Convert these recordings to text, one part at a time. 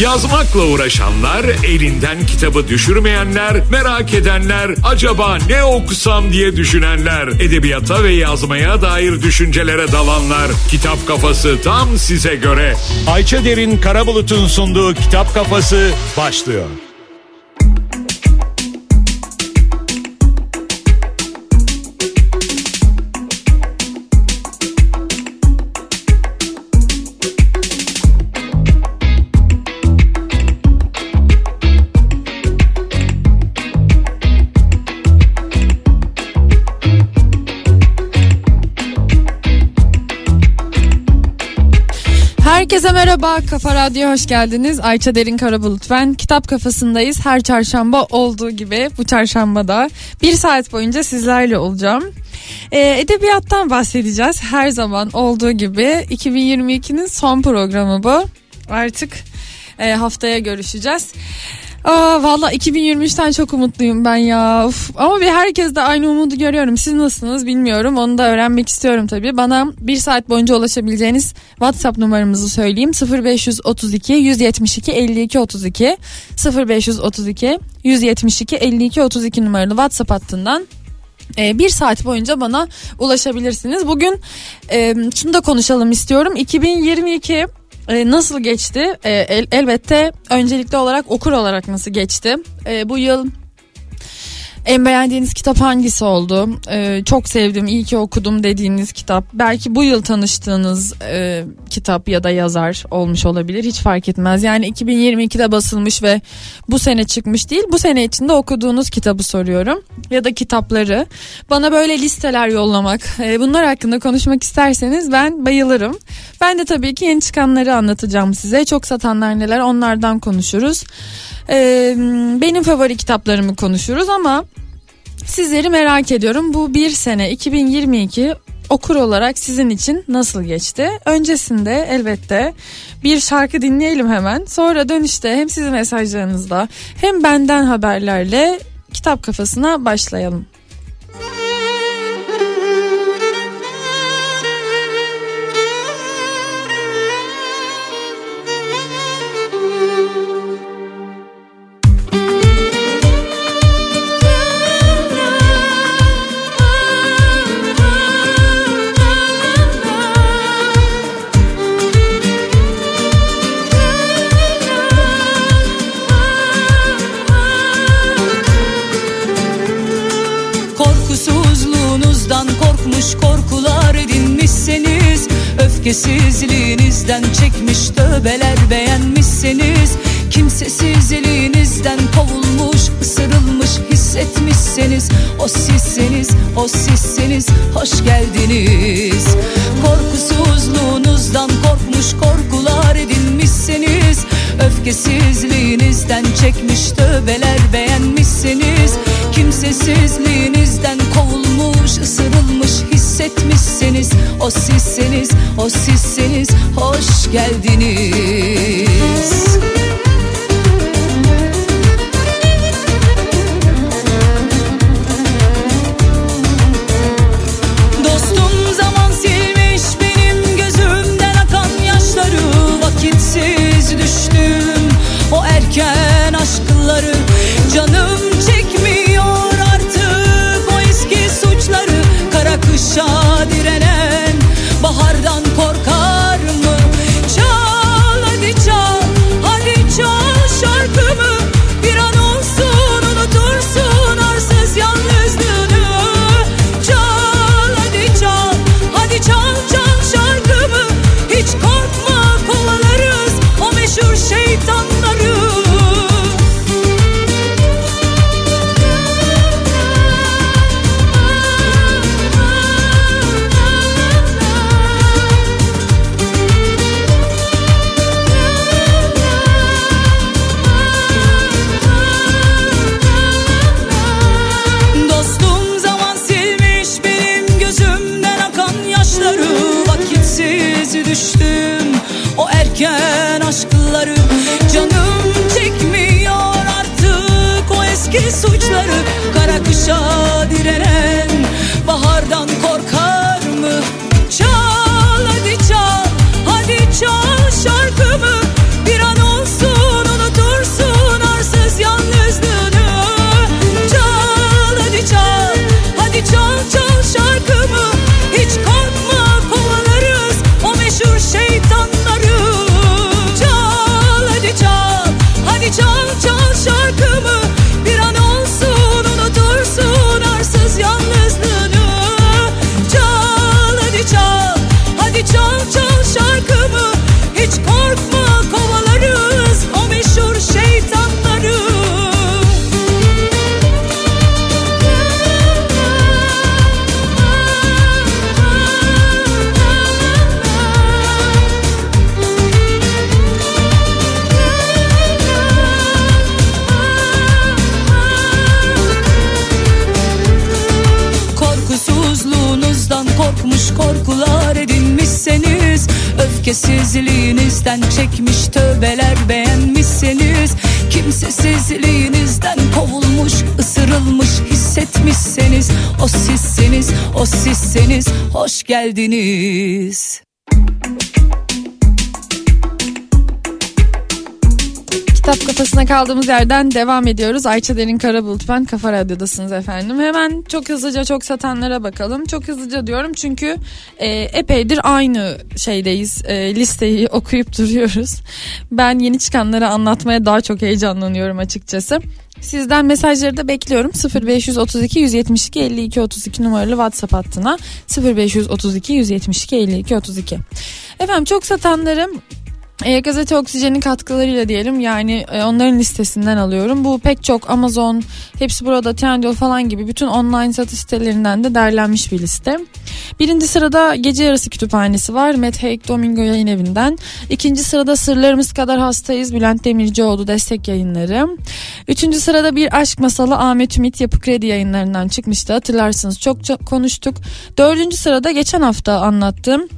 Yazmakla uğraşanlar, elinden kitabı düşürmeyenler, merak edenler, acaba ne okusam diye düşünenler, edebiyata ve yazmaya dair düşüncelere dalanlar. Kitap Kafası tam size göre. Ayça Derin Karabulut'un sunduğu Kitap Kafası başlıyor. Herkese merhaba Kafa Radyo hoş geldiniz. Ayça Derin Karabulut ben. Kitap kafasındayız. Her çarşamba olduğu gibi bu çarşambada bir saat boyunca sizlerle olacağım. Ee, edebiyattan bahsedeceğiz. Her zaman olduğu gibi 2022'nin son programı bu. Artık e, haftaya görüşeceğiz. Aa, valla 2023'ten çok umutluyum ben ya. Uf. Ama bir herkes de aynı umudu görüyorum. Siz nasılsınız bilmiyorum. Onu da öğrenmek istiyorum tabii. Bana bir saat boyunca ulaşabileceğiniz WhatsApp numaramızı söyleyeyim. 0532 172 52 32 0532 172 52 32 numaralı WhatsApp hattından e, bir saat boyunca bana ulaşabilirsiniz. Bugün e, şunu da konuşalım istiyorum. 2022 e, nasıl geçti? E, el, elbette öncelikli olarak okur olarak nasıl geçti? E, bu yıl en beğendiğiniz kitap hangisi oldu? Ee, çok sevdim, iyi ki okudum dediğiniz kitap. Belki bu yıl tanıştığınız e, kitap ya da yazar olmuş olabilir. Hiç fark etmez. Yani 2022'de basılmış ve bu sene çıkmış değil. Bu sene içinde okuduğunuz kitabı soruyorum. Ya da kitapları. Bana böyle listeler yollamak, e, bunlar hakkında konuşmak isterseniz ben bayılırım. Ben de tabii ki yeni çıkanları anlatacağım size. Çok satanlar neler onlardan konuşuruz. Ee, benim favori kitaplarımı konuşuruz ama sizleri merak ediyorum. Bu bir sene 2022 okur olarak sizin için nasıl geçti? Öncesinde elbette bir şarkı dinleyelim hemen. Sonra dönüşte hem sizin mesajlarınızla hem benden haberlerle kitap kafasına başlayalım. Öfkesizliğinizden çekmiş tövbeler beğenmişseniz Kimsesizliğinizden kovulmuş ısırılmış hissetmişseniz. O sizseniz o sizseniz hoş geldiniz. Korkusuzluğunuzdan korkmuş korkular edinmişseniz. Öfkesizliğinizden çekmiş tövbeler beğenmişseniz. Kimsesizliğinizden kovulmuş ısırılmış hissetmişseniz O sizseniz o sizseniz hoş geldiniz O sizseniz o sizseniz hoş geldiniz Kafasına kaldığımız yerden devam ediyoruz. Ayça Derin Karabulut ben Kafa Radyo'dasınız efendim. Hemen çok hızlıca çok satanlara bakalım. Çok hızlıca diyorum çünkü e, epeydir aynı şeydeyiz. E, listeyi okuyup duruyoruz. Ben yeni çıkanları anlatmaya daha çok heyecanlanıyorum açıkçası. Sizden mesajları da bekliyorum. 0532 172 52 32 numaralı WhatsApp hattına 0532 172 52 32. Efendim çok satanlarım e, gazete oksijenin katkılarıyla diyelim yani e, onların listesinden alıyorum. Bu pek çok Amazon, hepsi burada Trendyol falan gibi bütün online satış sitelerinden de derlenmiş bir liste. Birinci sırada Gece Yarısı Kütüphanesi var Matt Haig Domingo yayın evinden. İkinci sırada Sırlarımız Kadar Hastayız Bülent Demircioğlu destek yayınları. Üçüncü sırada Bir Aşk Masalı Ahmet Ümit Yapı Kredi yayınlarından çıkmıştı hatırlarsınız çok, çok konuştuk. Dördüncü sırada geçen hafta anlattığım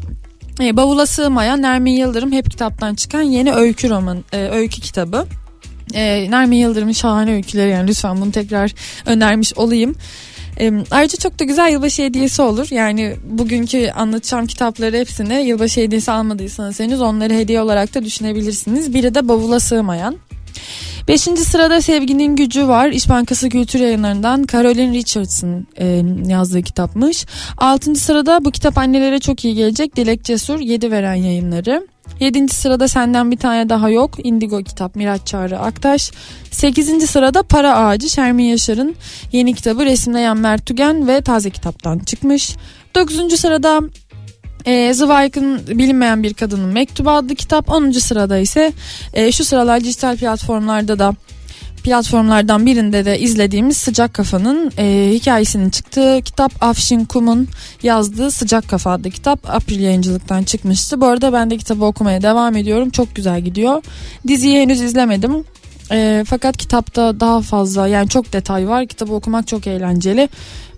e, Bavula Sığmayan Nermin Yıldırım hep kitaptan çıkan yeni öykü roman, e, öykü kitabı. E, Nermin Yıldırım'ın şahane öyküleri yani lütfen bunu tekrar önermiş olayım. E, ayrıca çok da güzel yılbaşı hediyesi olur. Yani bugünkü anlatacağım kitapları hepsini yılbaşı hediyesi almadıysanız henüz onları hediye olarak da düşünebilirsiniz. Biri de Bavula Sığmayan. Beşinci sırada Sevginin Gücü var. İş Bankası Kültür Yayınları'ndan Caroline Richardson e, yazdığı kitapmış. Altıncı sırada bu kitap annelere çok iyi gelecek. Dilek Cesur Yedi Veren Yayınları. Yedinci sırada Senden Bir Tane Daha Yok Indigo kitap Miraç Çağrı Aktaş. Sekizinci sırada Para Ağacı Şermin Yaşar'ın yeni kitabı resimleyen Mert Tügen ve taze kitaptan çıkmış. Dokuzuncu sırada e, Zweig'ın Bilinmeyen Bir Kadının Mektubu adlı kitap. 10. sırada ise e, şu sıralar dijital platformlarda da platformlardan birinde de izlediğimiz Sıcak Kafa'nın e, hikayesinin çıktığı kitap Afşin Kum'un yazdığı Sıcak Kafa adlı kitap April yayıncılıktan çıkmıştı. Bu arada ben de kitabı okumaya devam ediyorum. Çok güzel gidiyor. Diziyi henüz izlemedim. E, fakat kitapta daha fazla yani çok detay var. Kitabı okumak çok eğlenceli.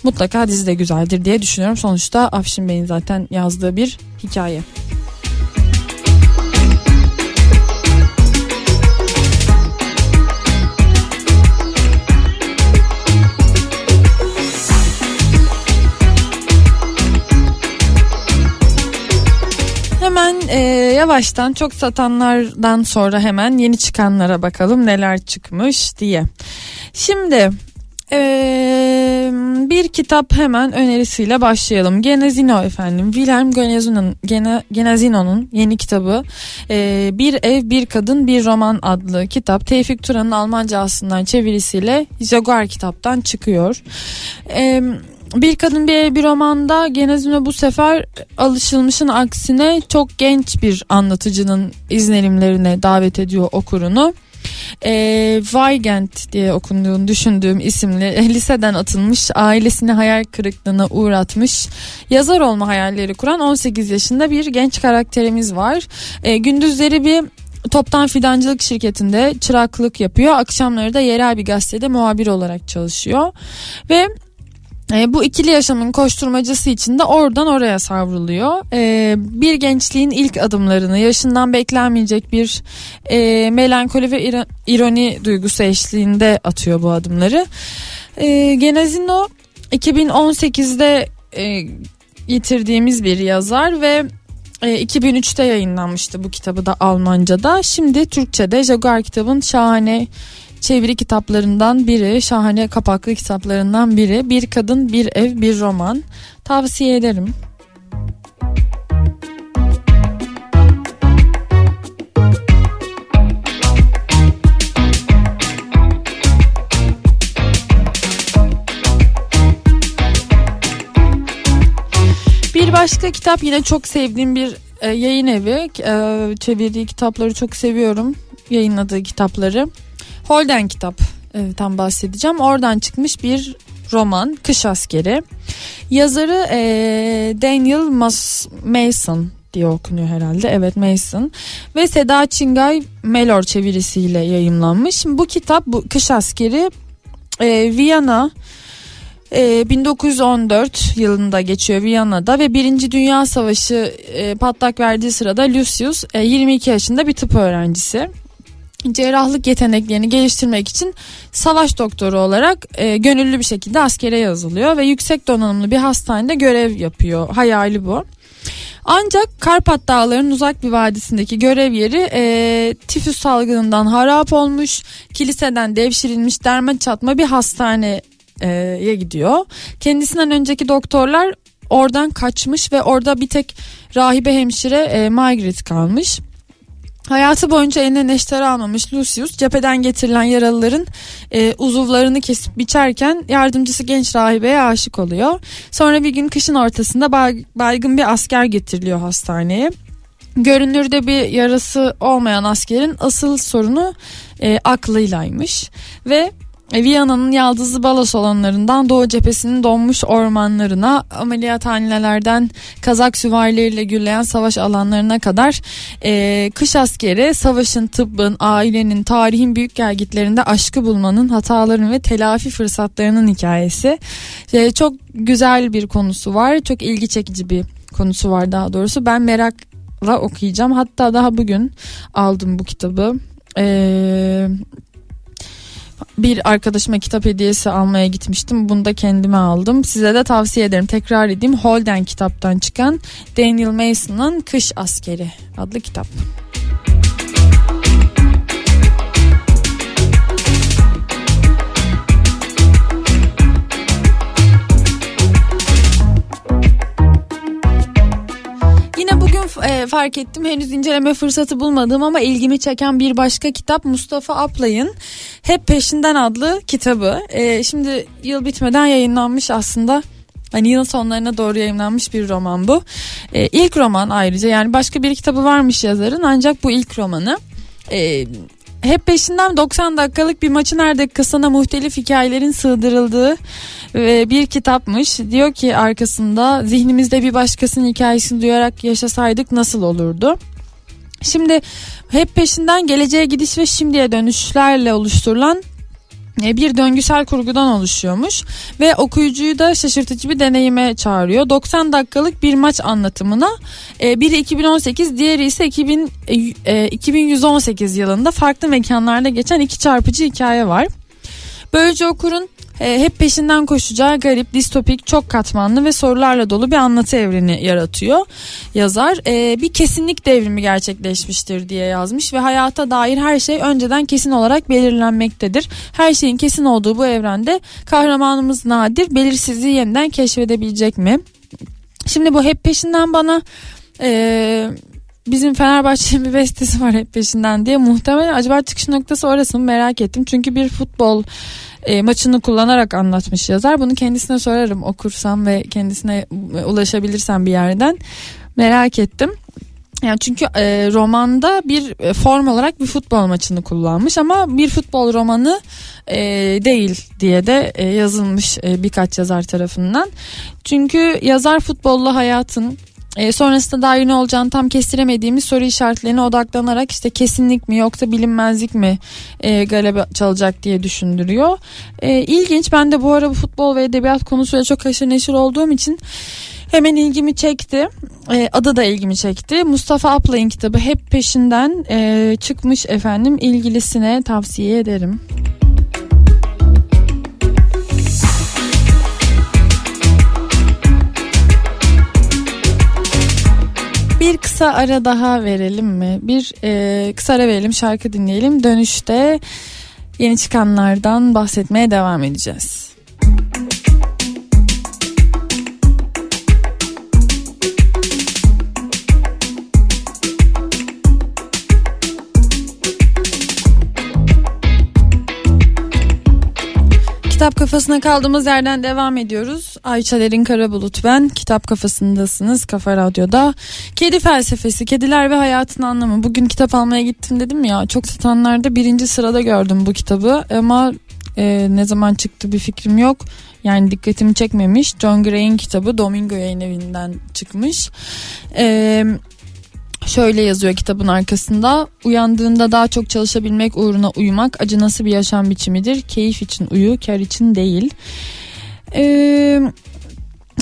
Mutlaka dizi de güzeldir diye düşünüyorum. Sonuçta Afşin Bey'in zaten yazdığı bir hikaye. Yavaştan çok satanlardan sonra hemen yeni çıkanlara bakalım neler çıkmış diye. Şimdi ee, bir kitap hemen önerisiyle başlayalım. Genezino efendim. Wilhelm Genezino'nun Gene, Genezino'nun yeni kitabı e, Bir Ev Bir Kadın Bir Roman adlı kitap. Tevfik Turan'ın Almanca aslından çevirisiyle Jaguar kitaptan çıkıyor. Eee bir kadın bir bir romanda Genezino bu sefer alışılmışın aksine çok genç bir anlatıcının izlenimlerine davet ediyor okurunu e, Weigand diye okunduğunu düşündüğüm isimli liseden atılmış ailesini hayal kırıklığına uğratmış yazar olma hayalleri kuran 18 yaşında bir genç karakterimiz var. E, gündüzleri bir toptan fidancılık şirketinde çıraklık yapıyor. Akşamları da yerel bir gazetede muhabir olarak çalışıyor. Ve e, bu ikili yaşamın koşturmacası içinde oradan oraya savruluyor. E, bir gençliğin ilk adımlarını yaşından beklenmeyecek bir e, melankoli ve ironi duygusu eşliğinde atıyor bu adımları. E, Genazino 2018'de e, yitirdiğimiz bir yazar ve 2003'te e, yayınlanmıştı bu kitabı da Almanca'da. Şimdi Türkçe'de Jaguar kitabın şahane çeviri kitaplarından biri, şahane kapaklı kitaplarından biri. Bir kadın, bir ev, bir roman. Tavsiye ederim. Bir başka kitap yine çok sevdiğim bir e, yayın evi. E, çevirdiği kitapları çok seviyorum. Yayınladığı kitapları. Holden kitap e, tam bahsedeceğim. Oradan çıkmış bir roman Kış Askeri. Yazarı e, Daniel Mas Mason diye okunuyor herhalde. Evet Mason. Ve Seda Çingay Melor çevirisiyle yayımlanmış. Bu kitap bu Kış Askeri e, Viyana E, 1914 yılında geçiyor Viyana'da ve Birinci Dünya Savaşı e, patlak verdiği sırada Lucius e, 22 yaşında bir tıp öğrencisi cerrahlık yeteneklerini geliştirmek için savaş doktoru olarak e, gönüllü bir şekilde askere yazılıyor ve yüksek donanımlı bir hastanede görev yapıyor. Hayali bu. Ancak Karpat Dağları'nın uzak bir vadisindeki görev yeri e, tifüs salgınından harap olmuş, kiliseden devşirilmiş derme çatma bir hastaneye gidiyor. Kendisinden önceki doktorlar oradan kaçmış ve orada bir tek rahibe hemşire e, Margaret kalmış. Hayatı boyunca eline neşter almamış Lucius cepheden getirilen yaralıların e, uzuvlarını kesip biçerken yardımcısı genç rahibeye aşık oluyor. Sonra bir gün kışın ortasında bay- baygın bir asker getiriliyor hastaneye. Görünürde bir yarası olmayan askerin asıl sorunu e, aklıylaymış ve Viyana'nın yaldızlı balo salonlarından Doğu cephesinin donmuş ormanlarına, ameliyathanelerden kazak süvarileriyle gürleyen savaş alanlarına kadar e, kış askeri savaşın, tıbbın, ailenin, tarihin büyük gelgitlerinde aşkı bulmanın, hataların ve telafi fırsatlarının hikayesi. E, çok güzel bir konusu var, çok ilgi çekici bir konusu var daha doğrusu. Ben merakla okuyacağım. Hatta daha bugün aldım bu kitabı. Eee bir arkadaşıma kitap hediyesi almaya gitmiştim. Bunu da kendime aldım. Size de tavsiye ederim. Tekrar edeyim. Holden kitaptan çıkan Daniel Mason'ın Kış Askeri adlı kitap. E, fark ettim henüz inceleme fırsatı bulmadığım ama ilgimi çeken bir başka kitap Mustafa Aplay'ın Hep Peşinden adlı kitabı. E, şimdi yıl bitmeden yayınlanmış aslında. Hani yılın sonlarına doğru yayınlanmış bir roman bu. E, ilk roman ayrıca yani başka bir kitabı varmış yazarın ancak bu ilk romanı. E, hep peşinden 90 dakikalık bir maçın her dakikasına muhtelif hikayelerin sığdırıldığı e, bir kitapmış. Diyor ki arkasında zihnimizde bir başkasının hikayesini duyarak yaşasaydık nasıl olurdu? Şimdi hep peşinden geleceğe gidiş ve şimdiye dönüşlerle oluşturulan bir döngüsel kurgudan oluşuyormuş ve okuyucuyu da şaşırtıcı bir deneyime çağırıyor. 90 dakikalık bir maç anlatımına e, biri 2018 diğeri ise 2000, e, 2118 yılında farklı mekanlarda geçen iki çarpıcı hikaye var. Böylece okurun e, hep peşinden koşacağı garip, distopik, çok katmanlı ve sorularla dolu bir anlatı evreni yaratıyor yazar. E, bir kesinlik devrimi gerçekleşmiştir diye yazmış ve hayata dair her şey önceden kesin olarak belirlenmektedir. Her şeyin kesin olduğu bu evrende kahramanımız Nadir belirsizliği yeniden keşfedebilecek mi? Şimdi bu hep peşinden bana... E, bizim Fenerbahçe'nin bir bestesi var hep peşinden diye muhtemelen acaba çıkış noktası orası mı merak ettim. Çünkü bir futbol e, maçını kullanarak anlatmış yazar. Bunu kendisine sorarım okursam ve kendisine ulaşabilirsem bir yerden merak ettim. Yani çünkü e, romanda bir e, form olarak bir futbol maçını kullanmış ama bir futbol romanı e, değil diye de e, yazılmış e, birkaç yazar tarafından. Çünkü yazar futbolla hayatın e, sonrasında dair ne olacağını tam kestiremediğimiz soru işaretlerine odaklanarak işte kesinlik mi yoksa bilinmezlik mi e, galebe çalacak diye düşündürüyor. E, ilginç ben de bu ara bu futbol ve edebiyat konusuyla çok haşır neşir olduğum için hemen ilgimi çekti. E, adı da ilgimi çekti. Mustafa Aplay'ın kitabı hep peşinden e, çıkmış efendim ilgilisine tavsiye ederim. Bir kısa ara daha verelim mi? Bir e, kısa ara verelim şarkı dinleyelim. Dönüşte yeni çıkanlardan bahsetmeye devam edeceğiz. Kitap kafasına kaldığımız yerden devam ediyoruz. Ayça Derin Karabulut ben. Kitap kafasındasınız Kafa Radyo'da. Kedi felsefesi, kediler ve hayatın anlamı. Bugün kitap almaya gittim dedim ya. Çok satanlarda birinci sırada gördüm bu kitabı. Ama e, ne zaman çıktı bir fikrim yok. Yani dikkatimi çekmemiş. John Gray'in kitabı Domingo yayın evinden çıkmış. Eee Şöyle yazıyor kitabın arkasında. Uyandığında daha çok çalışabilmek uğruna uyumak acı nasıl bir yaşam biçimidir? Keyif için uyu, kar için değil. Ee,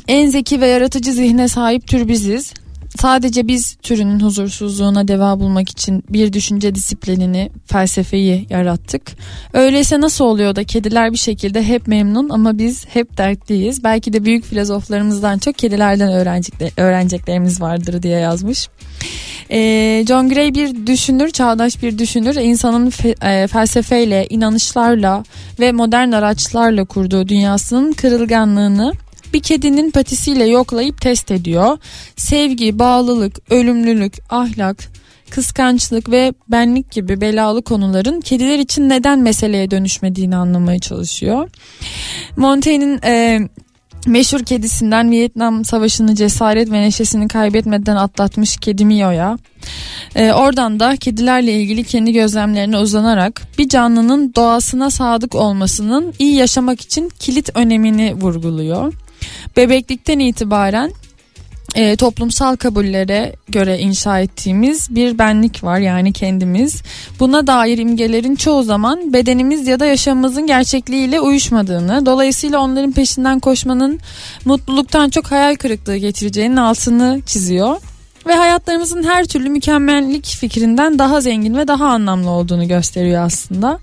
en zeki ve yaratıcı zihne sahip tür biziz. Sadece biz türünün huzursuzluğuna deva bulmak için bir düşünce disiplinini, felsefeyi yarattık. Öyleyse nasıl oluyor da kediler bir şekilde hep memnun ama biz hep dertliyiz. Belki de büyük filozoflarımızdan çok kedilerden öğreneceklerimiz vardır diye yazmış. Ee, John Gray bir düşünür, çağdaş bir düşünür. İnsanın e, felsefeyle, inanışlarla ve modern araçlarla kurduğu dünyasının kırılganlığını bir kedinin patisiyle yoklayıp test ediyor. Sevgi, bağlılık, ölümlülük, ahlak, kıskançlık ve benlik gibi belalı konuların kediler için neden meseleye dönüşmediğini anlamaya çalışıyor. Montaigne'in e, meşhur kedisinden Vietnam Savaşı'nı cesaret ve neşesini kaybetmeden atlatmış kedi Mio'ya. E, oradan da kedilerle ilgili kendi gözlemlerine uzanarak bir canlının doğasına sadık olmasının iyi yaşamak için kilit önemini vurguluyor. Bebeklikten itibaren e, toplumsal kabullere göre inşa ettiğimiz bir benlik var yani kendimiz. Buna dair imgelerin çoğu zaman bedenimiz ya da yaşamımızın gerçekliğiyle uyuşmadığını, dolayısıyla onların peşinden koşmanın mutluluktan çok hayal kırıklığı getireceğinin altını çiziyor ve hayatlarımızın her türlü mükemmellik fikrinden daha zengin ve daha anlamlı olduğunu gösteriyor aslında.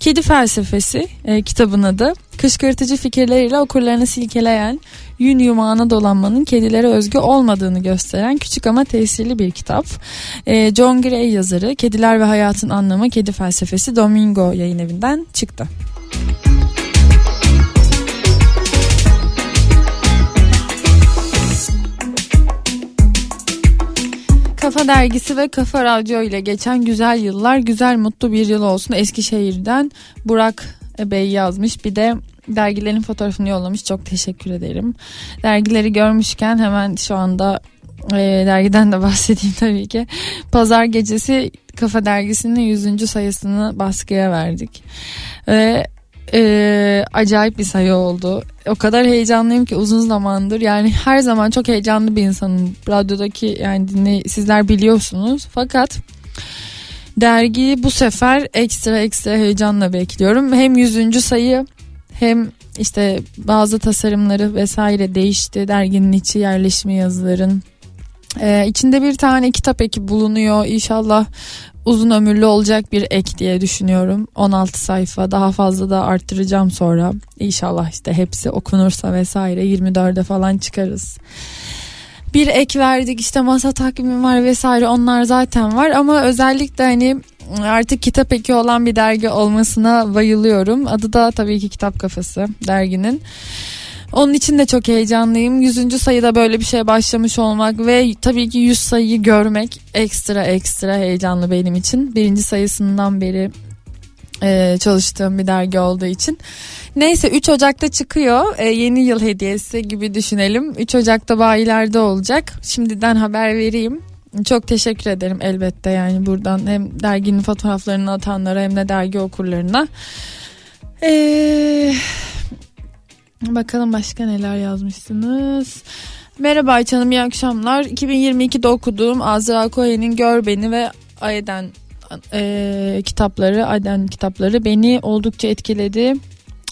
Kedi Felsefesi e, kitabın adı. Kışkırtıcı fikirleriyle okurlarını silkeleyen, yün yumağına dolanmanın kedilere özgü olmadığını gösteren küçük ama tesirli bir kitap. E, John Gray yazarı Kediler ve Hayatın Anlamı Kedi Felsefesi Domingo yayın evinden çıktı. Kafa Dergisi ve Kafa Radyo ile geçen güzel yıllar güzel mutlu bir yıl olsun Eskişehir'den Burak Bey yazmış bir de dergilerin fotoğrafını yollamış çok teşekkür ederim. Dergileri görmüşken hemen şu anda e, dergiden de bahsedeyim tabii ki. Pazar gecesi Kafa Dergisi'nin 100. sayısını baskıya verdik. Ve e, acayip bir sayı oldu. O kadar heyecanlıyım ki uzun zamandır. Yani her zaman çok heyecanlı bir insanım. Radyodaki yani dinle, sizler biliyorsunuz. Fakat dergi bu sefer ekstra ekstra heyecanla bekliyorum. Hem 100. sayı hem işte bazı tasarımları vesaire değişti. Derginin içi yerleşimi yazıların. Ee, içinde bir tane kitap eki bulunuyor. İnşallah uzun ömürlü olacak bir ek diye düşünüyorum. 16 sayfa daha fazla da arttıracağım sonra. İnşallah işte hepsi okunursa vesaire 24'e falan çıkarız. Bir ek verdik işte masa takvimi var vesaire onlar zaten var ama özellikle hani artık kitap eki olan bir dergi olmasına bayılıyorum. Adı da tabii ki Kitap Kafası derginin. Onun için de çok heyecanlıyım. 100. sayıda böyle bir şey başlamış olmak ve tabii ki 100 sayıyı görmek ekstra ekstra heyecanlı benim için. Birinci sayısından beri e, çalıştığım bir dergi olduğu için. Neyse 3 Ocak'ta çıkıyor. E, yeni yıl hediyesi gibi düşünelim. 3 Ocak'ta bayilerde olacak. Şimdiden haber vereyim. Çok teşekkür ederim elbette yani buradan hem derginin fotoğraflarını atanlara hem de dergi okurlarına. Eee Bakalım başka neler yazmışsınız. Merhaba Ayça iyi akşamlar. 2022'de okuduğum Azra Cohen'in Gör Beni ve Ayden e, kitapları, Ayden kitapları beni oldukça etkiledi.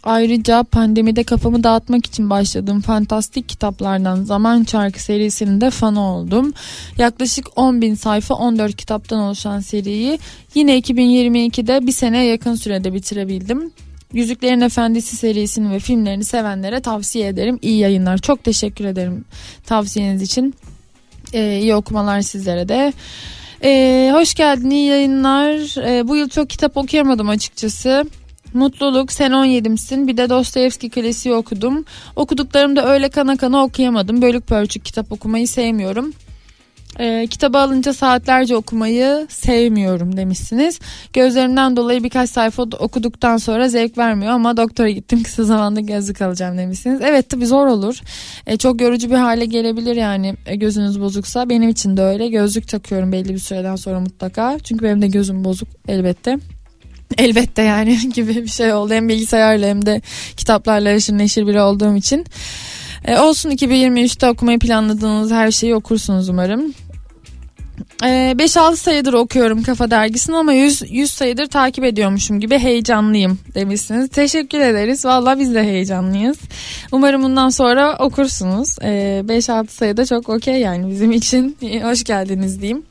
Ayrıca pandemide kafamı dağıtmak için başladığım fantastik kitaplardan Zaman Çarkı serisinin de fanı oldum. Yaklaşık 10 bin sayfa 14 kitaptan oluşan seriyi yine 2022'de bir sene yakın sürede bitirebildim. Yüzüklerin Efendisi serisini ve filmlerini sevenlere tavsiye ederim. İyi yayınlar. Çok teşekkür ederim tavsiyeniz için. Ee, iyi okumalar sizlere de. Ee, hoş geldin iyi yayınlar. Ee, bu yıl çok kitap okuyamadım açıkçası. Mutluluk sen 17'msin bir de Dostoyevski klasiği okudum. Okuduklarımda öyle kana kana okuyamadım. Bölük pörçük kitap okumayı sevmiyorum. E, kitabı alınca saatlerce okumayı sevmiyorum demişsiniz. Gözlerimden dolayı birkaç sayfa okuduktan sonra zevk vermiyor ama doktora gittim kısa zamanda gözlük alacağım demişsiniz. Evet tabi zor olur. E, çok yorucu bir hale gelebilir yani e, gözünüz bozuksa. Benim için de öyle. Gözlük takıyorum belli bir süreden sonra mutlaka. Çünkü benim de gözüm bozuk elbette. Elbette yani gibi bir şey oldu. Hem bilgisayarla hem de kitaplarla aşırı neşir biri olduğum için. E, olsun 2023'te okumayı planladığınız her şeyi okursunuz umarım. 5-6 sayıdır okuyorum Kafa Dergisi'ni ama 100, 100 sayıdır takip ediyormuşum gibi heyecanlıyım demişsiniz. Teşekkür ederiz. Valla biz de heyecanlıyız. Umarım bundan sonra okursunuz. 5-6 sayıda çok okey yani bizim için. Hoş geldiniz diyeyim.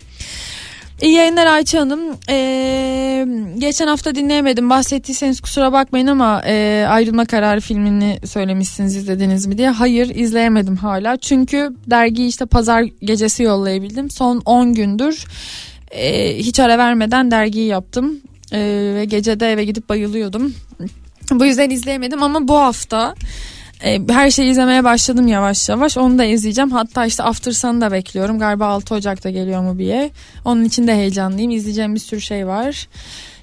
İyi yayınlar Ayça Hanım. Ee, geçen hafta dinleyemedim. Bahsettiyseniz kusura bakmayın ama e, ayrılma kararı filmini söylemişsiniz izlediniz mi diye. Hayır izleyemedim hala. Çünkü dergiyi işte pazar gecesi yollayabildim. Son 10 gündür e, hiç ara vermeden dergiyi yaptım. E, ve gecede eve gidip bayılıyordum. Bu yüzden izleyemedim ama bu hafta e, her şeyi izlemeye başladım yavaş yavaş. Onu da izleyeceğim. Hatta işte After Sun'ı da bekliyorum. Galiba 6 Ocak'ta geliyor mu diye. Onun için de heyecanlıyım. İzleyeceğim bir sürü şey var.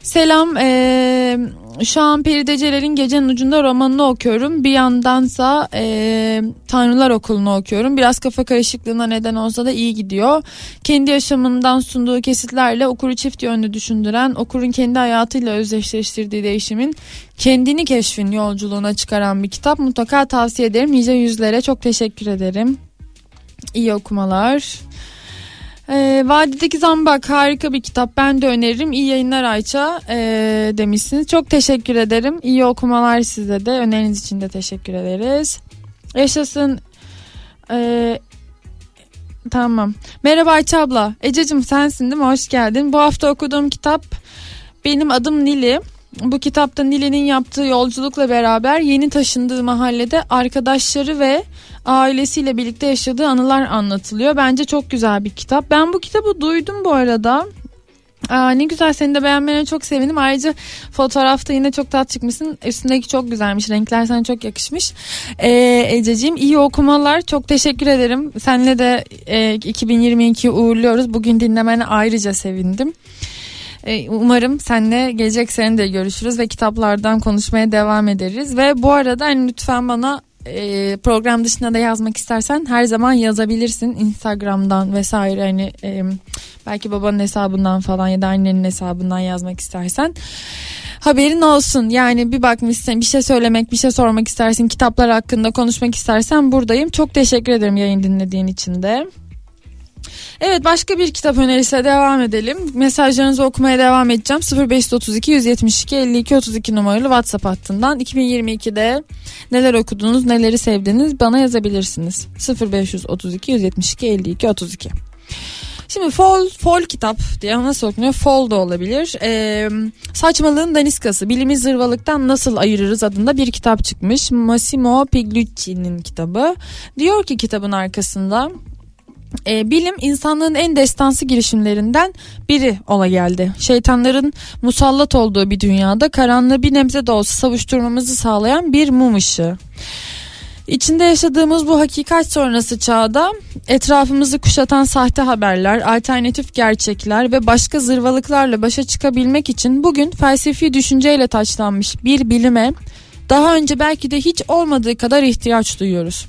Selam. Ee, şu an Peride Celal'in Gecenin Ucunda romanını okuyorum. Bir yandansa e, Tanrılar Okulu'nu okuyorum. Biraz kafa karışıklığına neden olsa da iyi gidiyor. Kendi yaşamından sunduğu kesitlerle okuru çift yönlü düşündüren, okurun kendi hayatıyla özdeşleştirdiği değişimin kendini keşfin yolculuğuna çıkaran bir kitap. Mutlaka tavsiye ederim. Nice yüzlere çok teşekkür ederim. İyi okumalar. E, Vadideki Zambak harika bir kitap. Ben de öneririm. İyi yayınlar Ayça e, demişsiniz. Çok teşekkür ederim. İyi okumalar size de. Öneriniz için de teşekkür ederiz. Yaşasın. E, tamam. Merhaba Ayça abla. Ececiğim sensin değil mi? Hoş geldin. Bu hafta okuduğum kitap benim adım Nili. Bu kitapta Nili'nin yaptığı yolculukla beraber yeni taşındığı mahallede arkadaşları ve ailesiyle birlikte yaşadığı anılar anlatılıyor. Bence çok güzel bir kitap. Ben bu kitabı duydum bu arada. Aa, ne güzel seni de beğenmene çok sevindim. Ayrıca fotoğrafta yine çok tat çıkmışsın. Üstündeki çok güzelmiş. Renkler sana çok yakışmış. Ee, Ececiğim iyi okumalar. Çok teşekkür ederim. Seninle de e, 2022'yi uğurluyoruz. Bugün dinlemene ayrıca sevindim. Ee, umarım seninle gelecek sene de görüşürüz ve kitaplardan konuşmaya devam ederiz. Ve bu arada hani lütfen bana e, program dışında da yazmak istersen her zaman yazabilirsin Instagram'dan vesaire. Hani e, belki babanın hesabından falan ya da annenin hesabından yazmak istersen haberin olsun. Yani bir bakmışsın bir şey söylemek bir şey sormak istersin kitaplar hakkında konuşmak istersen buradayım. Çok teşekkür ederim yayın dinlediğin için de. Evet başka bir kitap önerisiyle devam edelim. Mesajlarınızı okumaya devam edeceğim. 0532 172 52 32 numaralı WhatsApp hattından 2022'de neler okudunuz, neleri sevdiniz bana yazabilirsiniz. 0532 172 52 32. Şimdi fol, fol kitap diye nasıl okunuyor? Fol da olabilir. Ee, Saçmalığın Daniskası, Bilimi Zırvalıktan Nasıl Ayırırız adında bir kitap çıkmış. Massimo Pigliucci'nin kitabı. Diyor ki kitabın arkasında e, bilim insanlığın en destansı girişimlerinden biri ola geldi. Şeytanların musallat olduğu bir dünyada karanlığı bir nebze de olsa savuşturmamızı sağlayan bir mum ışığı. İçinde yaşadığımız bu hakikat sonrası çağda etrafımızı kuşatan sahte haberler, alternatif gerçekler ve başka zırvalıklarla başa çıkabilmek için bugün felsefi düşünceyle taçlanmış bir bilime daha önce belki de hiç olmadığı kadar ihtiyaç duyuyoruz.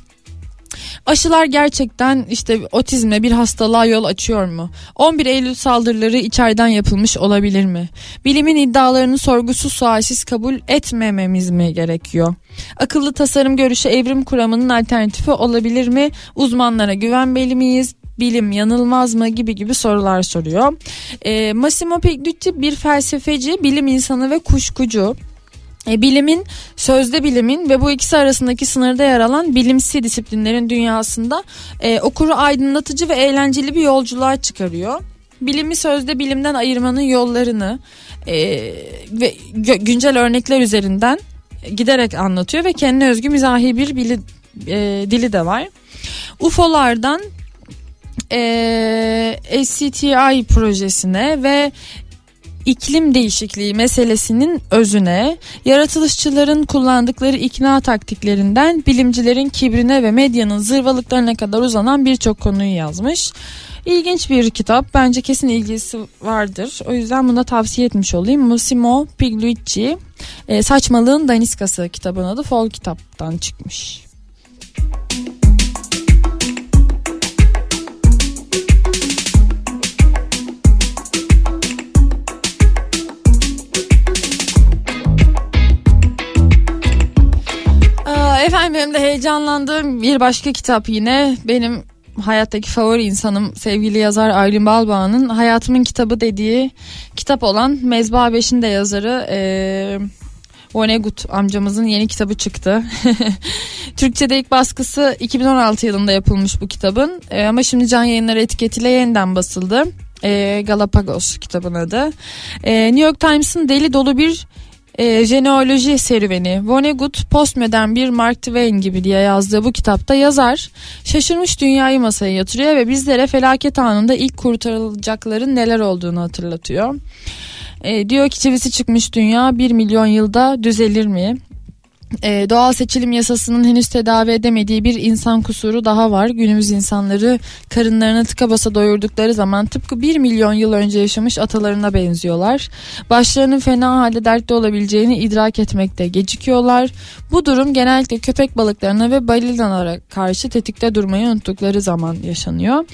Aşılar gerçekten işte otizme bir hastalığa yol açıyor mu? 11 Eylül saldırıları içeriden yapılmış olabilir mi? Bilimin iddialarını sorgusuz sualsiz kabul etmememiz mi gerekiyor? Akıllı tasarım görüşü evrim kuramının alternatifi olabilir mi? Uzmanlara güvenmeli miyiz? bilim yanılmaz mı gibi gibi sorular soruyor. E, Massimo Pigliucci bir felsefeci, bilim insanı ve kuşkucu. E, bilimin, sözde bilimin ve bu ikisi arasındaki sınırda yer alan bilimsi disiplinlerin dünyasında e, okuru aydınlatıcı ve eğlenceli bir yolculuğa çıkarıyor. Bilimi sözde bilimden ayırmanın yollarını e, ve güncel örnekler üzerinden giderek anlatıyor ve kendine özgü mizahi bir bili, e, dili de var. UFO'lardan e, SCTI projesine ve iklim değişikliği meselesinin özüne, yaratılışçıların kullandıkları ikna taktiklerinden bilimcilerin kibrine ve medyanın zırvalıklarına kadar uzanan birçok konuyu yazmış. İlginç bir kitap. Bence kesin ilgisi vardır. O yüzden bunu tavsiye etmiş olayım. Massimo Pigliucci e, Saçmalığın Daniskası kitabın adı Fol kitaptan çıkmış. Efendim benim de heyecanlandığım bir başka kitap yine benim hayattaki favori insanım sevgili yazar Aylin Balbağ'ın hayatımın kitabı dediği kitap olan Mezba Beş'in de yazarı e, Vonnegut amcamızın yeni kitabı çıktı. Türkçe'de ilk baskısı 2016 yılında yapılmış bu kitabın e, ama şimdi Can Yayınları etiketiyle yeniden basıldı. E, Galapagos kitabın adı. E, New York Times'ın deli dolu bir e, jeneoloji serüveni. Vonnegut postmodern bir Mark Twain gibi diye yazdığı bu kitapta yazar şaşırmış dünyayı masaya yatırıyor ve bizlere felaket anında ilk kurtarılacakların neler olduğunu hatırlatıyor. E, diyor ki çivisi çıkmış dünya bir milyon yılda düzelir mi? E, doğal seçilim yasasının henüz tedavi edemediği bir insan kusuru daha var. Günümüz insanları karınlarını tıka basa doyurdukları zaman tıpkı bir milyon yıl önce yaşamış atalarına benziyorlar. Başlarının fena halde dertte olabileceğini idrak etmekte gecikiyorlar. Bu durum genellikle köpek balıklarına ve balinalara karşı tetikte durmayı unuttukları zaman yaşanıyor.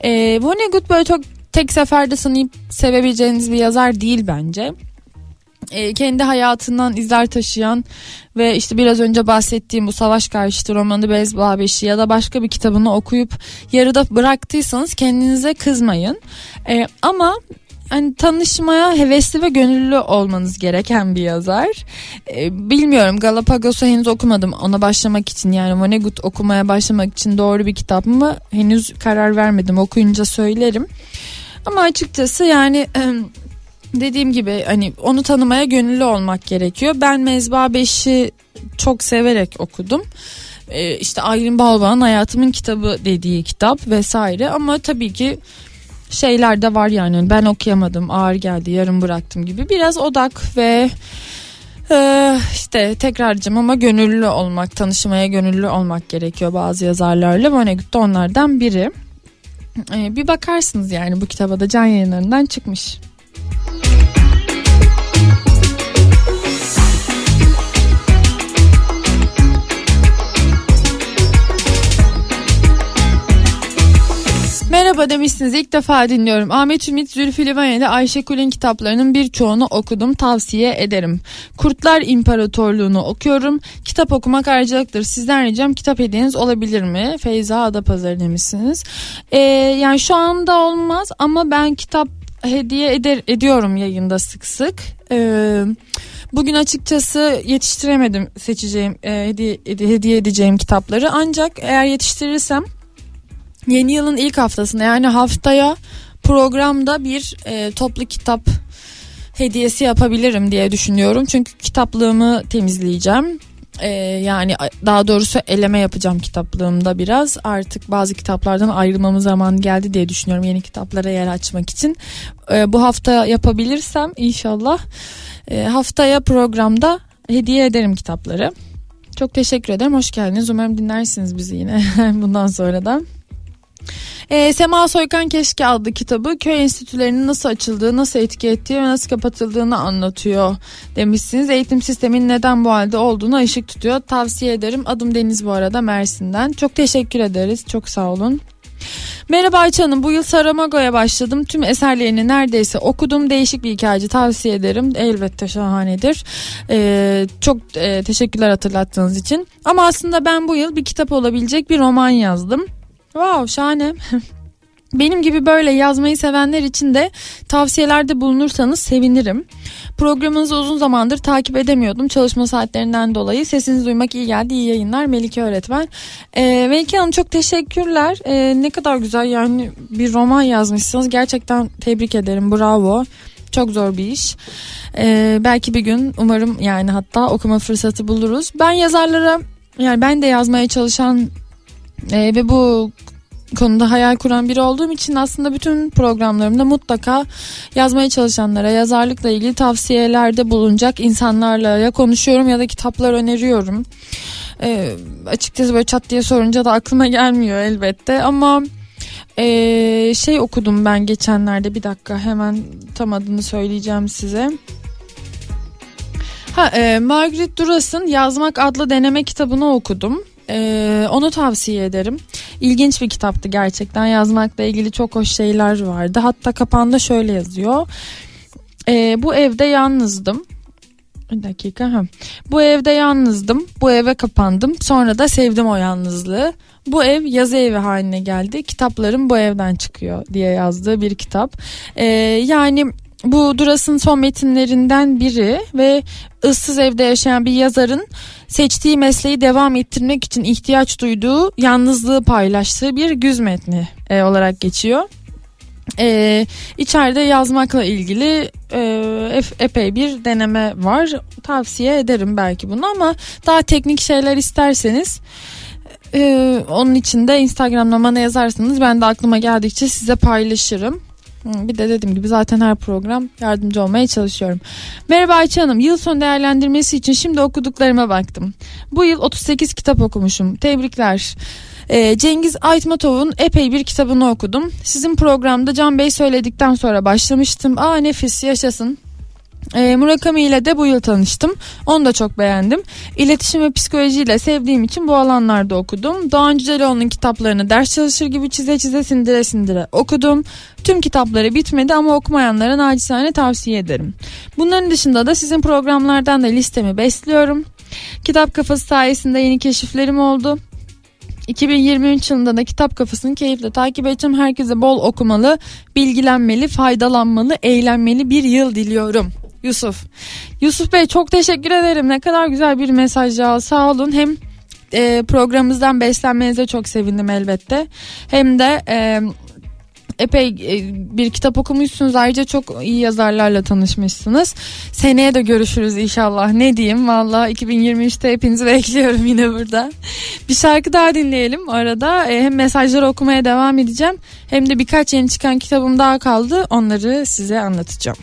E, Vonnegut böyle çok tek seferde sınayıp sevebileceğiniz bir yazar değil bence e, kendi hayatından izler taşıyan ve işte biraz önce bahsettiğim bu savaş karşıtı romanı Bezba Beşi ya da başka bir kitabını okuyup yarıda bıraktıysanız kendinize kızmayın. E, ama hani tanışmaya hevesli ve gönüllü olmanız gereken bir yazar. Ee, bilmiyorum Galapagos'u henüz okumadım ona başlamak için yani Vonnegut okumaya başlamak için doğru bir kitap mı henüz karar vermedim okuyunca söylerim. Ama açıkçası yani dediğim gibi hani onu tanımaya gönüllü olmak gerekiyor. Ben Mezba 5'i çok severek okudum. Ee, işte Aylin Balbağ'ın Hayatımın Kitabı dediği kitap vesaire ama tabii ki şeyler de var yani ben okuyamadım ağır geldi yarım bıraktım gibi biraz odak ve e, işte tekrarcım ama gönüllü olmak tanışmaya gönüllü olmak gerekiyor bazı yazarlarla Vonnegut da onlardan biri. Ee, bir bakarsınız yani bu kitaba da can yayınlarından çıkmış. Merhaba demişsiniz ilk defa dinliyorum. Ahmet Ümit Zülfü Livaneli Ayşegül'ün kitaplarının birçoğunu okudum tavsiye ederim. Kurtlar İmparatorluğunu okuyorum. Kitap okumak ayrıcalıktır. Sizden ricam kitap hediyeniz olabilir mi? Feyza Adapazarı demişsiniz. Ee, yani şu anda olmaz ama ben kitap hediye eder, ediyorum yayında sık sık. Ee, bugün açıkçası yetiştiremedim seçeceğim e, hediye, hediye edeceğim kitapları. Ancak eğer yetiştirirsem yeni yılın ilk haftasında yani haftaya programda bir e, toplu kitap hediyesi yapabilirim diye düşünüyorum. Çünkü kitaplığımı temizleyeceğim. Ee, yani daha doğrusu eleme yapacağım kitaplığımda biraz. Artık bazı kitaplardan ayrılmamın zaman geldi diye düşünüyorum yeni kitaplara yer açmak için. Ee, bu hafta yapabilirsem inşallah e, haftaya programda hediye ederim kitapları. Çok teşekkür ederim. Hoş geldiniz. Umarım dinlersiniz bizi yine bundan sonra da. E, Sema Soykan Keşke adlı kitabı köy enstitülerinin nasıl açıldığı, nasıl etki ettiği ve nasıl kapatıldığını anlatıyor demişsiniz. Eğitim sisteminin neden bu halde olduğunu ışık tutuyor. Tavsiye ederim. Adım Deniz bu arada Mersin'den. Çok teşekkür ederiz. Çok sağ olun. Merhaba Ayça Hanım. Bu yıl Saramago'ya başladım. Tüm eserlerini neredeyse okudum. Değişik bir hikayeci tavsiye ederim. Elbette şahanedir. Ee, çok e, teşekkürler hatırlattığınız için. Ama aslında ben bu yıl bir kitap olabilecek bir roman yazdım. Wow şahane. Benim gibi böyle yazmayı sevenler için de tavsiyelerde bulunursanız sevinirim. Programınızı uzun zamandır takip edemiyordum çalışma saatlerinden dolayı. Sesinizi duymak iyi geldi. İyi yayınlar Melike öğretmen. Ee, Melike Hanım çok teşekkürler. Ee, ne kadar güzel yani bir roman yazmışsınız. Gerçekten tebrik ederim. Bravo. Çok zor bir iş. Ee, belki bir gün umarım yani hatta okuma fırsatı buluruz. Ben yazarlara yani ben de yazmaya çalışan e, ve bu konuda hayal kuran biri olduğum için aslında bütün programlarımda mutlaka yazmaya çalışanlara yazarlıkla ilgili tavsiyelerde bulunacak insanlarla ya konuşuyorum ya da kitaplar öneriyorum. E, açıkçası böyle çat diye sorunca da aklıma gelmiyor elbette ama e, şey okudum ben geçenlerde bir dakika hemen tam adını söyleyeceğim size. Ha, e, Margaret Duras'ın Yazmak adlı deneme kitabını okudum. Ee, onu tavsiye ederim. İlginç bir kitaptı gerçekten. Yazmakla ilgili çok hoş şeyler vardı. Hatta kapağında şöyle yazıyor. Ee, bu evde yalnızdım. Bir dakika. Ha. Bu evde yalnızdım. Bu eve kapandım. Sonra da sevdim o yalnızlığı. Bu ev yazı evi haline geldi. Kitaplarım bu evden çıkıyor diye yazdığı bir kitap. Ee, yani bu Duras'ın son metinlerinden biri ve ıssız evde yaşayan bir yazarın seçtiği mesleği devam ettirmek için ihtiyaç duyduğu yalnızlığı paylaştığı bir güz metni e, olarak geçiyor. Ee, içeride yazmakla ilgili e, epey bir deneme var. Tavsiye ederim belki bunu ama daha teknik şeyler isterseniz e, onun için de Instagram'da bana yazarsanız ben de aklıma geldikçe size paylaşırım. Bir de dediğim gibi zaten her program yardımcı olmaya çalışıyorum. Merhaba Ayça Hanım. Yıl son değerlendirmesi için şimdi okuduklarıma baktım. Bu yıl 38 kitap okumuşum. Tebrikler. Ee, Cengiz Aytmatov'un epey bir kitabını okudum. Sizin programda Can Bey söyledikten sonra başlamıştım. Aa nefis yaşasın. E, Murakami ile de bu yıl tanıştım. Onu da çok beğendim. İletişim ve psikolojiyle sevdiğim için bu alanlarda okudum. Doğan Cüceloğlu'nun kitaplarını ders çalışır gibi çize çize sindire sindire okudum. Tüm kitapları bitmedi ama okumayanlara nacizane tavsiye ederim. Bunların dışında da sizin programlardan da listemi besliyorum. Kitap kafası sayesinde yeni keşiflerim oldu. 2023 yılında da kitap kafasını keyifle takip edeceğim. Herkese bol okumalı, bilgilenmeli, faydalanmalı, eğlenmeli bir yıl diliyorum. Yusuf. Yusuf Bey çok teşekkür ederim. Ne kadar güzel bir mesaj ya. Sağ olun. Hem e, programımızdan beslenmenize çok sevindim elbette. Hem de e, epey e, bir kitap okumuşsunuz. Ayrıca çok iyi yazarlarla tanışmışsınız. Seneye de görüşürüz inşallah. Ne diyeyim valla 2023'te hepinizi bekliyorum yine burada. Bir şarkı daha dinleyelim arada. E, hem mesajları okumaya devam edeceğim. Hem de birkaç yeni çıkan kitabım daha kaldı. Onları size anlatacağım.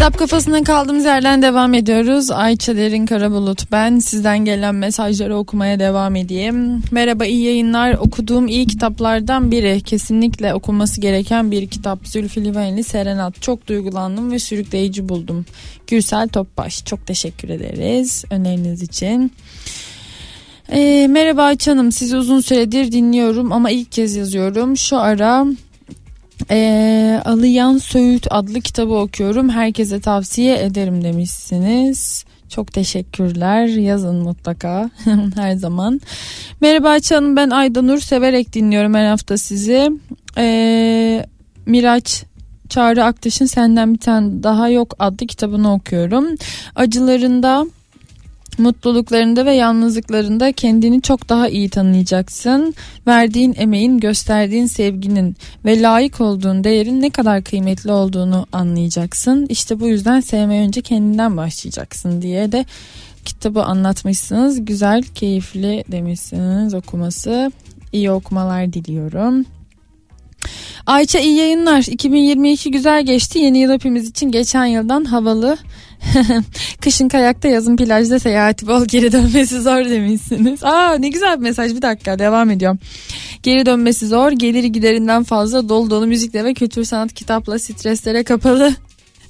Kitap kafasına kaldığımız yerden devam ediyoruz. Ayça Derin Karabulut ben. Sizden gelen mesajları okumaya devam edeyim. Merhaba iyi yayınlar. Okuduğum iyi kitaplardan biri. Kesinlikle okunması gereken bir kitap. Zülfü Livaneli Serenat. Çok duygulandım ve sürükleyici buldum. Gürsel Topbaş. Çok teşekkür ederiz öneriniz için. E, merhaba Ayça Hanım. Sizi uzun süredir dinliyorum ama ilk kez yazıyorum. Şu ara ee, Alıyan Söğüt adlı kitabı okuyorum. Herkese tavsiye ederim demişsiniz. Çok teşekkürler. Yazın mutlaka her zaman. Merhaba Ayça Hanım ben Aydanur. Severek dinliyorum her hafta sizi. Ee, Miraç Çağrı Aktaş'ın Senden Bir Tane Daha Yok adlı kitabını okuyorum. Acılarında mutluluklarında ve yalnızlıklarında kendini çok daha iyi tanıyacaksın. Verdiğin emeğin, gösterdiğin sevginin ve layık olduğun değerin ne kadar kıymetli olduğunu anlayacaksın. İşte bu yüzden sevmeye önce kendinden başlayacaksın diye de kitabı anlatmışsınız. Güzel, keyifli demişsiniz okuması. İyi okumalar diliyorum. Ayça iyi yayınlar. 2022 güzel geçti. Yeni yıl hepimiz için geçen yıldan havalı. Kışın kayakta yazın plajda seyahati bol geri dönmesi zor demişsiniz. Aa ne güzel bir mesaj bir dakika devam ediyorum. Geri dönmesi zor geliri giderinden fazla dolu dolu müzikle ve kültür sanat kitapla streslere kapalı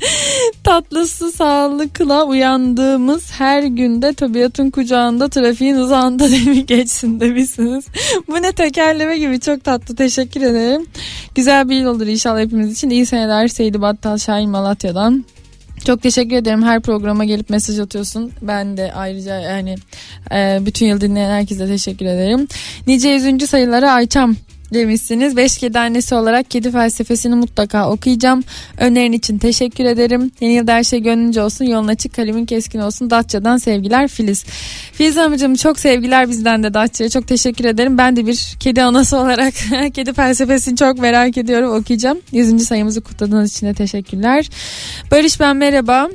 tatlısı sağlıkla uyandığımız her günde tabiatın kucağında trafiğin uzağında demi geçsin demişsiniz. Bu ne tekerleme gibi çok tatlı teşekkür ederim. Güzel bir yıl olur inşallah hepimiz için. İyi seneler Seydi Battal Şahin Malatya'dan. Çok teşekkür ederim. Her programa gelip mesaj atıyorsun. Ben de ayrıca yani e, bütün yıl dinleyen herkese teşekkür ederim. Nice yüzüncü sayılara Ayçam demişsiniz. Beş kedi annesi olarak kedi felsefesini mutlaka okuyacağım. Önerin için teşekkür ederim. Yeni yılda her şey gönlünce olsun. Yolun açık kalemin keskin olsun. Datça'dan sevgiler Filiz. Filiz amcım çok sevgiler bizden de Datça'ya. Çok teşekkür ederim. Ben de bir kedi anası olarak kedi felsefesini çok merak ediyorum. Okuyacağım. Yüzüncü sayımızı kutladığınız için de teşekkürler. Barış ben merhaba.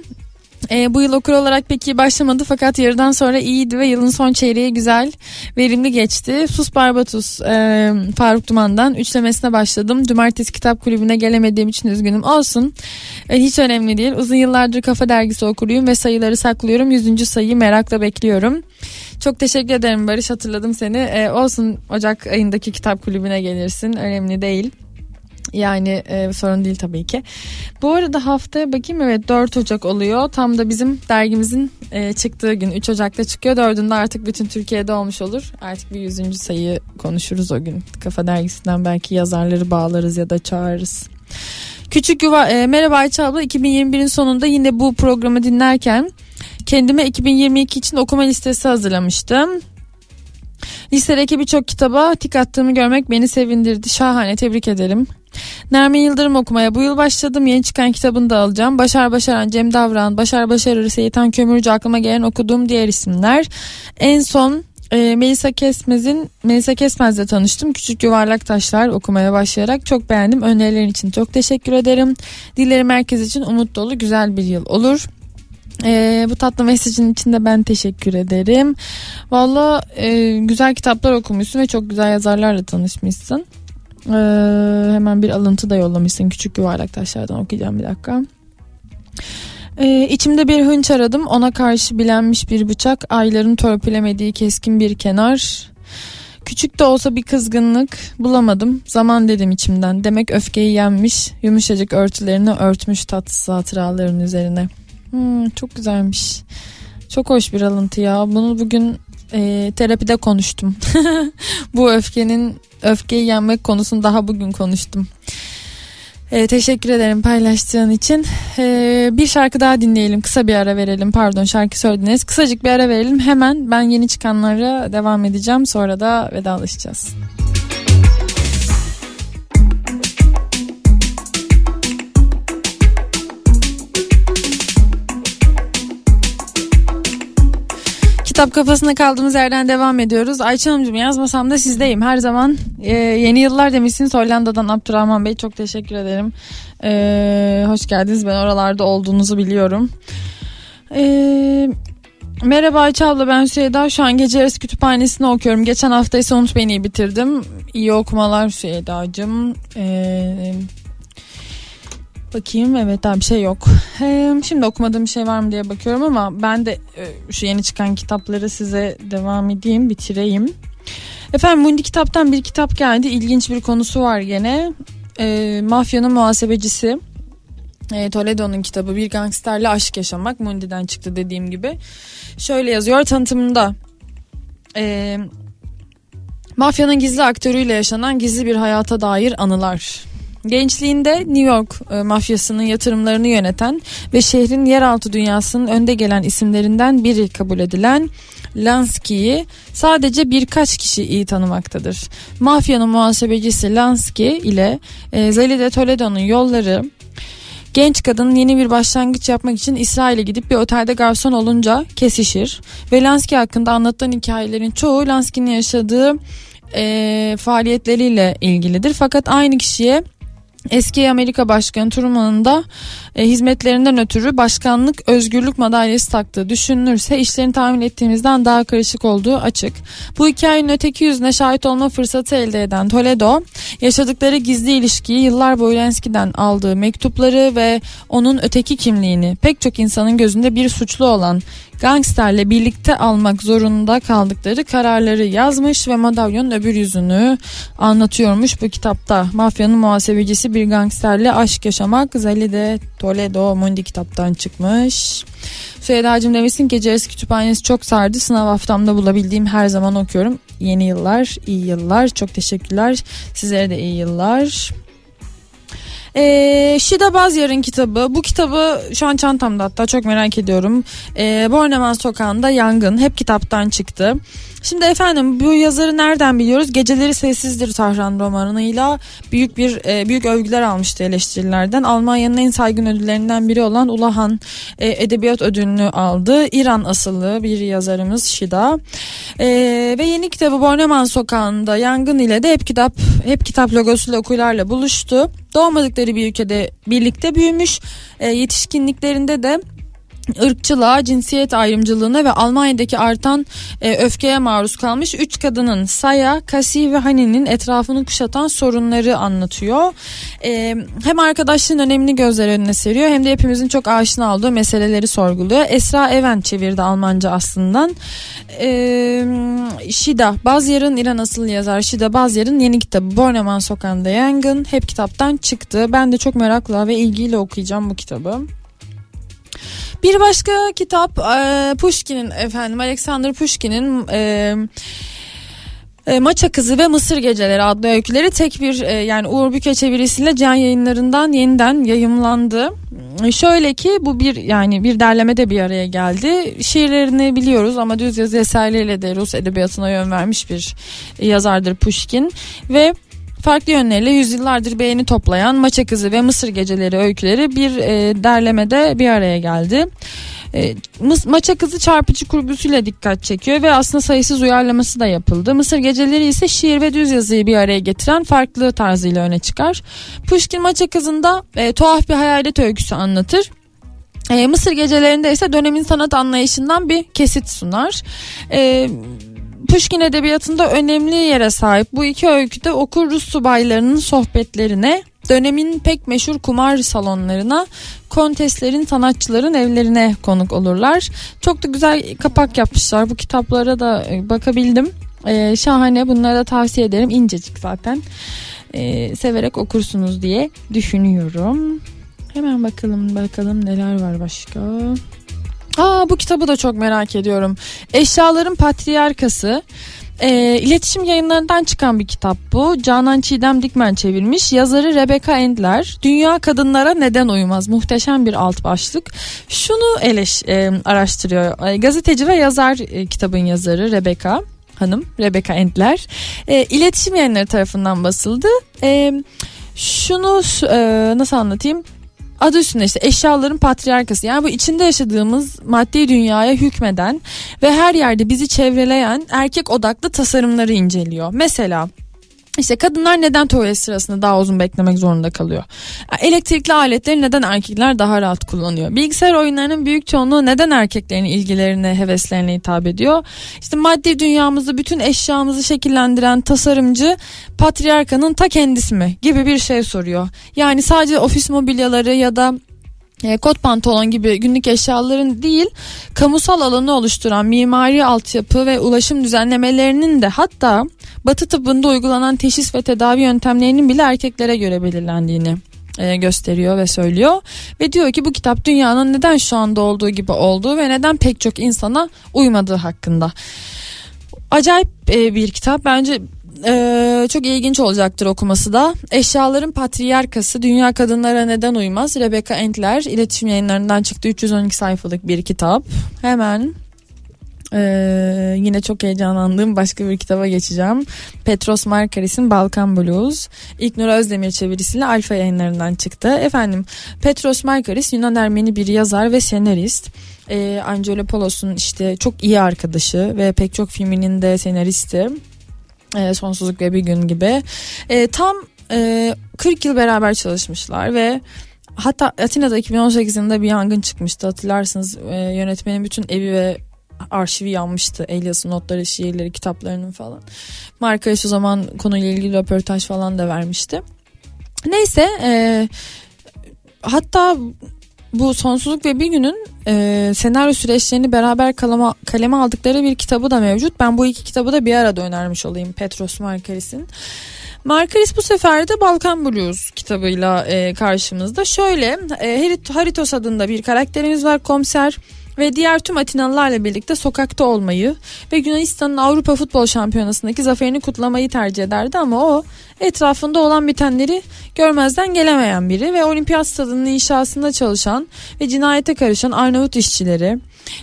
E, bu yıl okur olarak pek iyi başlamadı fakat yarıdan sonra iyiydi ve yılın son çeyreği güzel, verimli geçti. Sus Barbatus e, Faruk Duman'dan üçlemesine başladım. Cumartesi kitap kulübüne gelemediğim için üzgünüm. Olsun. E, hiç önemli değil. Uzun yıllardır Kafa Dergisi okuruyum ve sayıları saklıyorum. Yüzüncü sayıyı merakla bekliyorum. Çok teşekkür ederim Barış hatırladım seni. E, olsun Ocak ayındaki kitap kulübüne gelirsin. Önemli değil. Yani e, sorun değil tabii ki. Bu arada haftaya bakayım evet 4 Ocak oluyor. Tam da bizim dergimizin e, çıktığı gün 3 Ocak'ta çıkıyor. 4'ünde artık bütün Türkiye'de olmuş olur. Artık bir yüzüncü sayı konuşuruz o gün. Kafa dergisinden belki yazarları bağlarız ya da çağırırız. Küçük Yuva e, merhaba Ayça abla 2021'in sonunda yine bu programı dinlerken kendime 2022 için okuma listesi hazırlamıştım. Listedeki birçok kitaba tik attığımı görmek beni sevindirdi. Şahane tebrik ederim. Nermin Yıldırım okumaya bu yıl başladım. Yeni çıkan kitabını da alacağım. Başar Başaran, Cem Davran, Başar Başarır, Seyitan Kömürcü aklıma gelen okuduğum diğer isimler. En son e, Melisa Kesmez'in Melisa Kesmez'le tanıştım. Küçük Yuvarlak Taşlar okumaya başlayarak çok beğendim. Önerilerin için çok teşekkür ederim. Dilerim herkes için umut dolu güzel bir yıl olur. Ee, bu tatlı mesajın içinde ben teşekkür ederim. Valla e, güzel kitaplar okumuşsun ve çok güzel yazarlarla tanışmışsın. Ee, hemen bir alıntı da yollamışsın küçük yuvarlak taşlardan okuyacağım bir dakika. Ee, içimde bir hınç aradım ona karşı bilenmiş bir bıçak ayların törpülemediği keskin bir kenar. Küçük de olsa bir kızgınlık bulamadım. Zaman dedim içimden. Demek öfkeyi yenmiş, yumuşacık örtülerini örtmüş tatsız hatıraların üzerine. Hmm, çok güzelmiş. Çok hoş bir alıntı ya. Bunu bugün e, terapide konuştum. Bu öfkenin öfkeyi yenmek konusunu daha bugün konuştum. E, teşekkür ederim paylaştığın için. E, bir şarkı daha dinleyelim. Kısa bir ara verelim. Pardon şarkı söylediniz. Kısacık bir ara verelim. Hemen ben yeni çıkanlara devam edeceğim. Sonra da vedalaşacağız. Kitap kafasına kaldığımız yerden devam ediyoruz. Ayça Hanımcığım yazmasam da sizdeyim. Her zaman e, yeni yıllar demişsiniz Hollanda'dan Abdurrahman Bey. Çok teşekkür ederim. E, hoş geldiniz. Ben oralarda olduğunuzu biliyorum. E, merhaba Ayça abla ben Süheyda. Şu an gece yarısı kütüphanesini okuyorum. Geçen hafta ise Unut Beni'yi bitirdim. İyi okumalar Süheyda'cığım. Eee Bakayım evet daha bir şey yok. Ee, şimdi okumadığım bir şey var mı diye bakıyorum ama ben de e, şu yeni çıkan kitapları size devam edeyim bitireyim. Efendim Mundi kitaptan bir kitap geldi. İlginç bir konusu var gene. Ee, mafyanın muhasebecisi. E, Toledo'nun kitabı Bir Gangsterle Aşk Yaşamak Mundi'den çıktı dediğim gibi. Şöyle yazıyor tanıtımında. E, mafyanın gizli aktörüyle yaşanan gizli bir hayata dair anılar. Gençliğinde New York e, mafyasının yatırımlarını yöneten ve şehrin yeraltı dünyasının önde gelen isimlerinden biri kabul edilen Lansky'yi sadece birkaç kişi iyi tanımaktadır. Mafyanın muhasebecisi Lansky ile e, Zalide Toledo'nun yolları Genç kadın yeni bir başlangıç yapmak için İsrail'e gidip bir otelde garson olunca kesişir. Ve Lansky hakkında anlatılan hikayelerin çoğu Lansky'nin yaşadığı e, faaliyetleriyle ilgilidir. Fakat aynı kişiye Eski Amerika Başkanı Truman'ın da e, hizmetlerinden ötürü başkanlık özgürlük madalyası taktığı düşünülürse işlerini tahmin ettiğimizden daha karışık olduğu açık. Bu hikayenin öteki yüzüne şahit olma fırsatı elde eden Toledo yaşadıkları gizli ilişkiyi yıllar boyu Lenski'den aldığı mektupları ve onun öteki kimliğini pek çok insanın gözünde bir suçlu olan gangsterle birlikte almak zorunda kaldıkları kararları yazmış ve madalyonun öbür yüzünü anlatıyormuş bu kitapta. Mafyanın muhasebecisi bir gangsterle aşk yaşamak Zalide Toledo Mundi kitaptan çıkmış. Süheyda'cığım demişsin ki Ceres Kütüphanesi çok sardı. Sınav haftamda bulabildiğim her zaman okuyorum. Yeni yıllar, iyi yıllar. Çok teşekkürler. Sizlere de iyi yıllar. Ee, Şida Bazyar'ın kitabı. Bu kitabı şu an çantamda hatta çok merak ediyorum. Ee, Borneman Sokağı'nda Yangın. Hep kitaptan çıktı. Şimdi efendim bu yazarı nereden biliyoruz? Geceleri Sessizdir Tahran romanıyla büyük bir e, büyük övgüler almıştı eleştirilerden. Almanya'nın en saygın ödüllerinden biri olan Ulahan e, Edebiyat Ödülünü aldı. İran asıllı bir yazarımız Şida. E, ve yeni kitabı Borneman Sokağı'nda Yangın ile de hep kitap hep kitap logosuyla okurlarla buluştu. Doğmadıkları bir ülkede birlikte büyümüş. E, yetişkinliklerinde de ırkçılığa, cinsiyet ayrımcılığına ve Almanya'daki artan e, öfkeye maruz kalmış üç kadının Saya, Kasi ve Hani'nin etrafını kuşatan sorunları anlatıyor. E, hem arkadaşlığın önemini gözler önüne seriyor hem de hepimizin çok aşina olduğu meseleleri sorguluyor. Esra Even çevirdi Almanca aslında. E, Şida, Bazyar'ın İran asıllı yazar Şida Bazyar'ın yeni kitabı Borneman Sokağı'nda Yangın hep kitaptan çıktı. Ben de çok merakla ve ilgiyle okuyacağım bu kitabı. Bir başka kitap e, Pushkin'in efendim Alexander Pushkin'in e, e, Maça Kızı ve Mısır Geceleri adlı öyküleri tek bir e, yani Uğur Büke çevirisiyle can yayınlarından yeniden yayımlandı. Şöyle ki bu bir yani bir derlemede bir araya geldi. Şiirlerini biliyoruz ama düz yazı eserleriyle de Rus edebiyatına yön vermiş bir yazardır Pushkin ve farklı yönleriyle yüzyıllardır beğeni toplayan Maça Kızı ve Mısır Geceleri öyküleri bir e, derlemede bir araya geldi. E, Maça Kızı çarpıcı kurgusuyla dikkat çekiyor ve aslında sayısız uyarlaması da yapıldı. Mısır Geceleri ise şiir ve düz yazıyı bir araya getiren farklı tarzıyla öne çıkar. Pushkin Maça Kızı'nda e, tuhaf bir hayalet öyküsü anlatır. E, Mısır gecelerinde ise dönemin sanat anlayışından bir kesit sunar. E, Pushkin edebiyatında önemli yere sahip bu iki öyküde okur Rus subaylarının sohbetlerine, dönemin pek meşhur kumar salonlarına, konteslerin, sanatçıların evlerine konuk olurlar. Çok da güzel kapak yapmışlar. Bu kitaplara da e, bakabildim. Ee, şahane bunları da tavsiye ederim. İncecik zaten. Ee, severek okursunuz diye düşünüyorum. Hemen bakalım bakalım neler var başka. Aa bu kitabı da çok merak ediyorum. Eşyaların Patriarkası. E, iletişim yayınlarından çıkan bir kitap bu. Canan Çiğdem Dikmen çevirmiş. Yazarı Rebecca Endler. Dünya kadınlara neden uyumaz? Muhteşem bir alt başlık. Şunu eleş e, araştırıyor. E, gazeteci ve yazar e, kitabın yazarı Rebecca hanım Rebecca Endler. E, iletişim yayınları tarafından basıldı. E, şunu e, nasıl anlatayım? Adı üstünde işte eşyaların patriarkası yani bu içinde yaşadığımız maddi dünyaya hükmeden ve her yerde bizi çevreleyen erkek odaklı tasarımları inceliyor. Mesela İşte kadınlar neden tuvalet sırasında daha uzun beklemek zorunda kalıyor? Elektrikli aletleri neden erkekler daha rahat kullanıyor? Bilgisayar oyunlarının büyük çoğunluğu neden erkeklerin ilgilerine, heveslerine hitap ediyor? İşte maddi dünyamızı, bütün eşyamızı şekillendiren tasarımcı patriarkanın ta kendisi mi? Gibi bir şey soruyor. Yani sadece ofis mobilyaları ya da e, kot pantolon gibi günlük eşyaların değil kamusal alanı oluşturan mimari altyapı ve ulaşım düzenlemelerinin de hatta batı tıbbında uygulanan teşhis ve tedavi yöntemlerinin bile erkeklere göre belirlendiğini e, gösteriyor ve söylüyor ve diyor ki bu kitap dünyanın neden şu anda olduğu gibi olduğu ve neden pek çok insana uymadığı hakkında. Acayip e, bir kitap bence ee, çok ilginç olacaktır okuması da. Eşyaların Patriarkası Dünya Kadınlara Neden Uymaz Rebecca Entler iletişim yayınlarından çıktı 312 sayfalık bir kitap. Hemen ee, yine çok heyecanlandığım başka bir kitaba geçeceğim. Petros Markaris'in Balkan Blues. İlknur Özdemir çevirisiyle Alfa yayınlarından çıktı. Efendim Petros Markaris Yunan Ermeni bir yazar ve senarist. Ee, Angelopoulos'un işte çok iyi arkadaşı ve pek çok filminin de senaristi. E, Sonsuzluk ve Bir Gün gibi. E, tam e, 40 yıl beraber çalışmışlar ve hatta Atina'da 2018 yılında bir yangın çıkmıştı hatırlarsınız. E, yönetmenin bütün evi ve arşivi yanmıştı. Elias'ın notları, şiirleri, kitaplarının falan. Markaris o zaman konuyla ilgili röportaj falan da vermişti. Neyse e, hatta bu sonsuzluk ve bir günün e, senaryo süreçlerini beraber kaleme, kaleme aldıkları bir kitabı da mevcut. Ben bu iki kitabı da bir arada önermiş olayım Petros Markaris'in. Markaris bu sefer de Balkan Blues kitabıyla e, karşımızda. Şöyle e, Haritos adında bir karakterimiz var komiser ve diğer tüm Atinalılarla birlikte sokakta olmayı ve Yunanistan'ın Avrupa Futbol Şampiyonası'ndaki zaferini kutlamayı tercih ederdi. Ama o etrafında olan bitenleri görmezden gelemeyen biri ve olimpiyat stadının inşasında çalışan ve cinayete karışan Arnavut işçileri,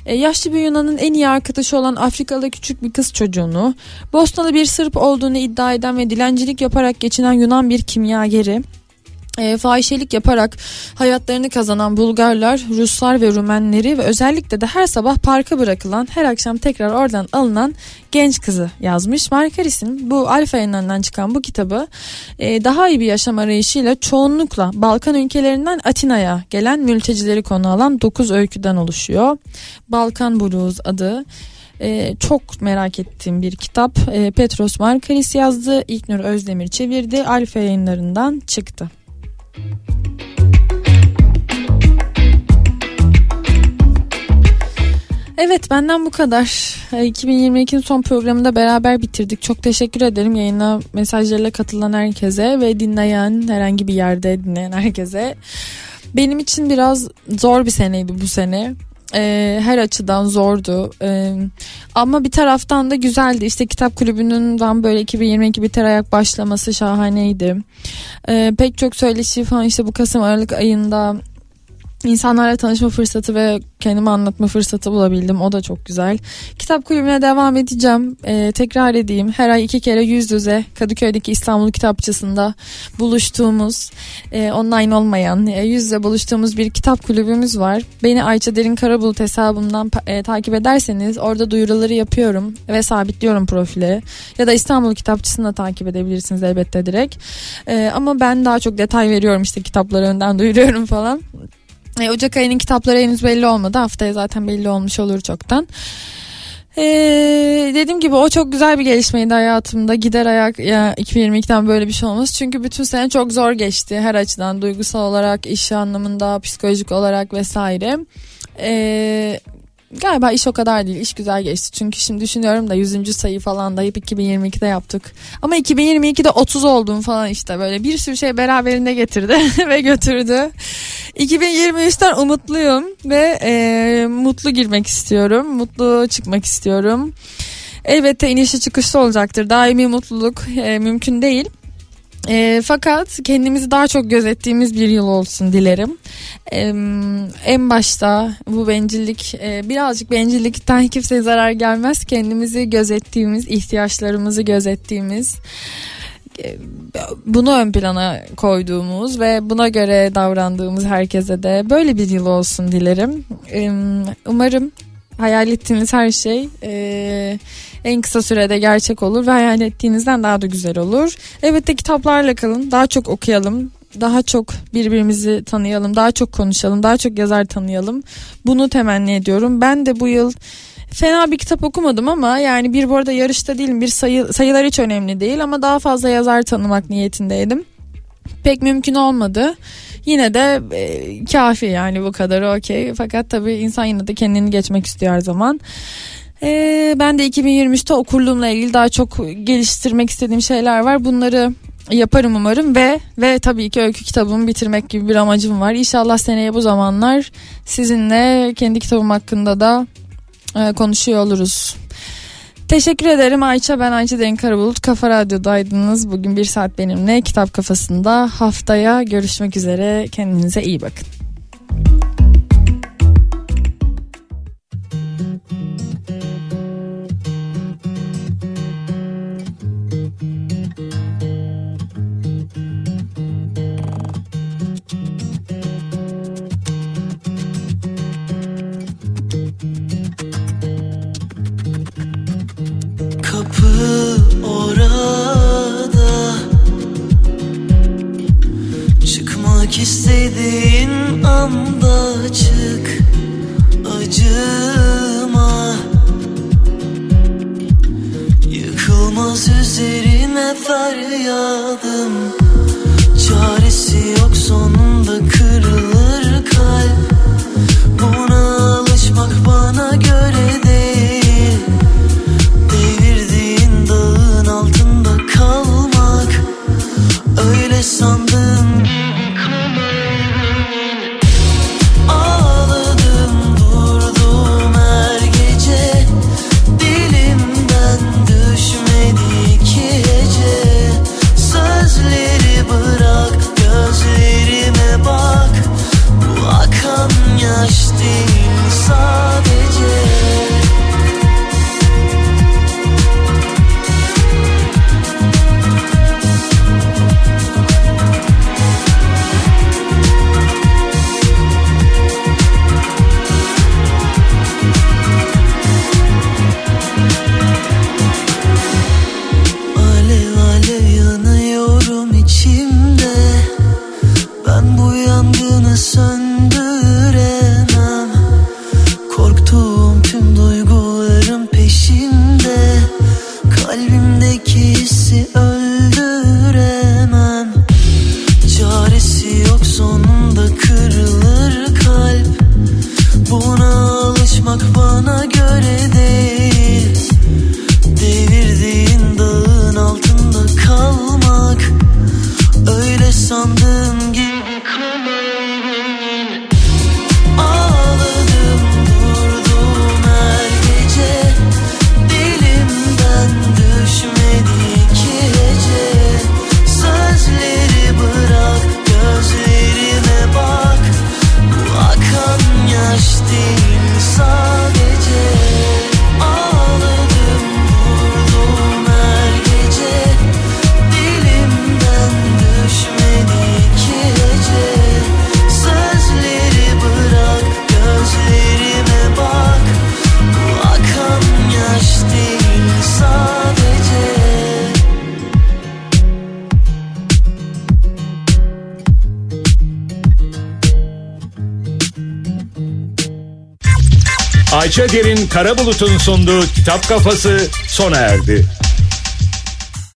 e, yaşlı bir Yunan'ın en iyi arkadaşı olan Afrikalı küçük bir kız çocuğunu, Bosnalı bir Sırp olduğunu iddia eden ve dilencilik yaparak geçinen Yunan bir kimyageri, e, fahişelik yaparak hayatlarını kazanan Bulgarlar, Ruslar ve Rumenleri ve özellikle de her sabah parka bırakılan, her akşam tekrar oradan alınan genç kızı yazmış. Markaris'in bu Alfa yayınlarından çıkan bu kitabı e, daha iyi bir yaşam arayışıyla çoğunlukla Balkan ülkelerinden Atina'ya gelen mültecileri konu alan 9 öyküden oluşuyor. Balkan Blues adı ee, çok merak ettiğim bir kitap. Ee, Petros Markaris yazdı. İlknur Özdemir çevirdi. Alfa yayınlarından çıktı. Evet benden bu kadar. 2022'nin son programında beraber bitirdik. Çok teşekkür ederim yayına mesajlarıyla katılan herkese ve dinleyen herhangi bir yerde dinleyen herkese. Benim için biraz zor bir seneydi bu sene e, her açıdan zordu. E, ama bir taraftan da güzeldi. İşte kitap kulübünün böyle 2022 biter ayak başlaması şahaneydi. E, pek çok söyleşi falan işte bu Kasım Aralık ayında insanlarla tanışma fırsatı ve kendimi anlatma fırsatı bulabildim. O da çok güzel. Kitap kulübüne devam edeceğim. Ee, tekrar edeyim. Her ay iki kere yüz yüze Kadıköy'deki İstanbul Kitapçısı'nda buluştuğumuz, e, online olmayan, e, yüz yüze buluştuğumuz bir kitap kulübümüz var. Beni Ayça Derin Karabulut hesabımdan e, takip ederseniz orada duyuruları yapıyorum ve sabitliyorum profili. Ya da İstanbul Kitapçısı'nı da takip edebilirsiniz elbette direkt. E, ama ben daha çok detay veriyorum işte kitapları önden duyuruyorum falan. E, Ocak ayının kitapları henüz belli olmadı. Haftaya zaten belli olmuş olur çoktan. Ee, dediğim gibi o çok güzel bir gelişmeydi hayatımda. Gider ayak ya 2022'den böyle bir şey olmaz. Çünkü bütün sene çok zor geçti her açıdan. Duygusal olarak, iş anlamında, psikolojik olarak vesaire. Ee, Galiba iş o kadar değil. İş güzel geçti. Çünkü şimdi düşünüyorum da 100. sayı falan da hep 2022'de yaptık. Ama 2022'de 30 oldum falan işte böyle bir sürü şey beraberinde getirdi ve götürdü. 2023'ten umutluyum ve e, mutlu girmek istiyorum. Mutlu çıkmak istiyorum. Elbette inişi çıkışlı olacaktır. Daimi mutluluk e, mümkün değil. E, fakat kendimizi daha çok gözettiğimiz bir yıl olsun dilerim. E, en başta bu bencillik e, birazcık bencillikten kimseye zarar gelmez. Kendimizi gözettiğimiz, ihtiyaçlarımızı gözettiğimiz e, bunu ön plana koyduğumuz ve buna göre davrandığımız herkese de böyle bir yıl olsun dilerim. Umarım hayal ettiğiniz her şey e, en kısa sürede gerçek olur ve hayal ettiğinizden daha da güzel olur. Elbette kitaplarla kalın. Daha çok okuyalım. Daha çok birbirimizi tanıyalım. Daha çok konuşalım. Daha çok yazar tanıyalım. Bunu temenni ediyorum. Ben de bu yıl fena bir kitap okumadım ama yani bir bu arada yarışta değilim. Bir sayı, sayılar hiç önemli değil ama daha fazla yazar tanımak niyetindeydim. Pek mümkün olmadı. Yine de e, kafi yani bu kadar okey. Fakat tabii insan yine de kendini geçmek istiyor her zaman. E, ben de 2023'te okurluğumla ilgili daha çok geliştirmek istediğim şeyler var. Bunları yaparım umarım ve ve tabii ki öykü kitabımı bitirmek gibi bir amacım var. İnşallah seneye bu zamanlar sizinle kendi kitabım hakkında da e, konuşuyor oluruz. Teşekkür ederim Ayça. Ben Ayça Derin Karabulut. Kafa Radyo'daydınız. Bugün bir saat benimle kitap kafasında. Haftaya görüşmek üzere. Kendinize iyi bakın. Üzerine feryadım Çaresi yok sonunda kırılır kalp. Buna alışmak bana göre değil Karabulut'un sunduğu Kitap Kafası sona erdi.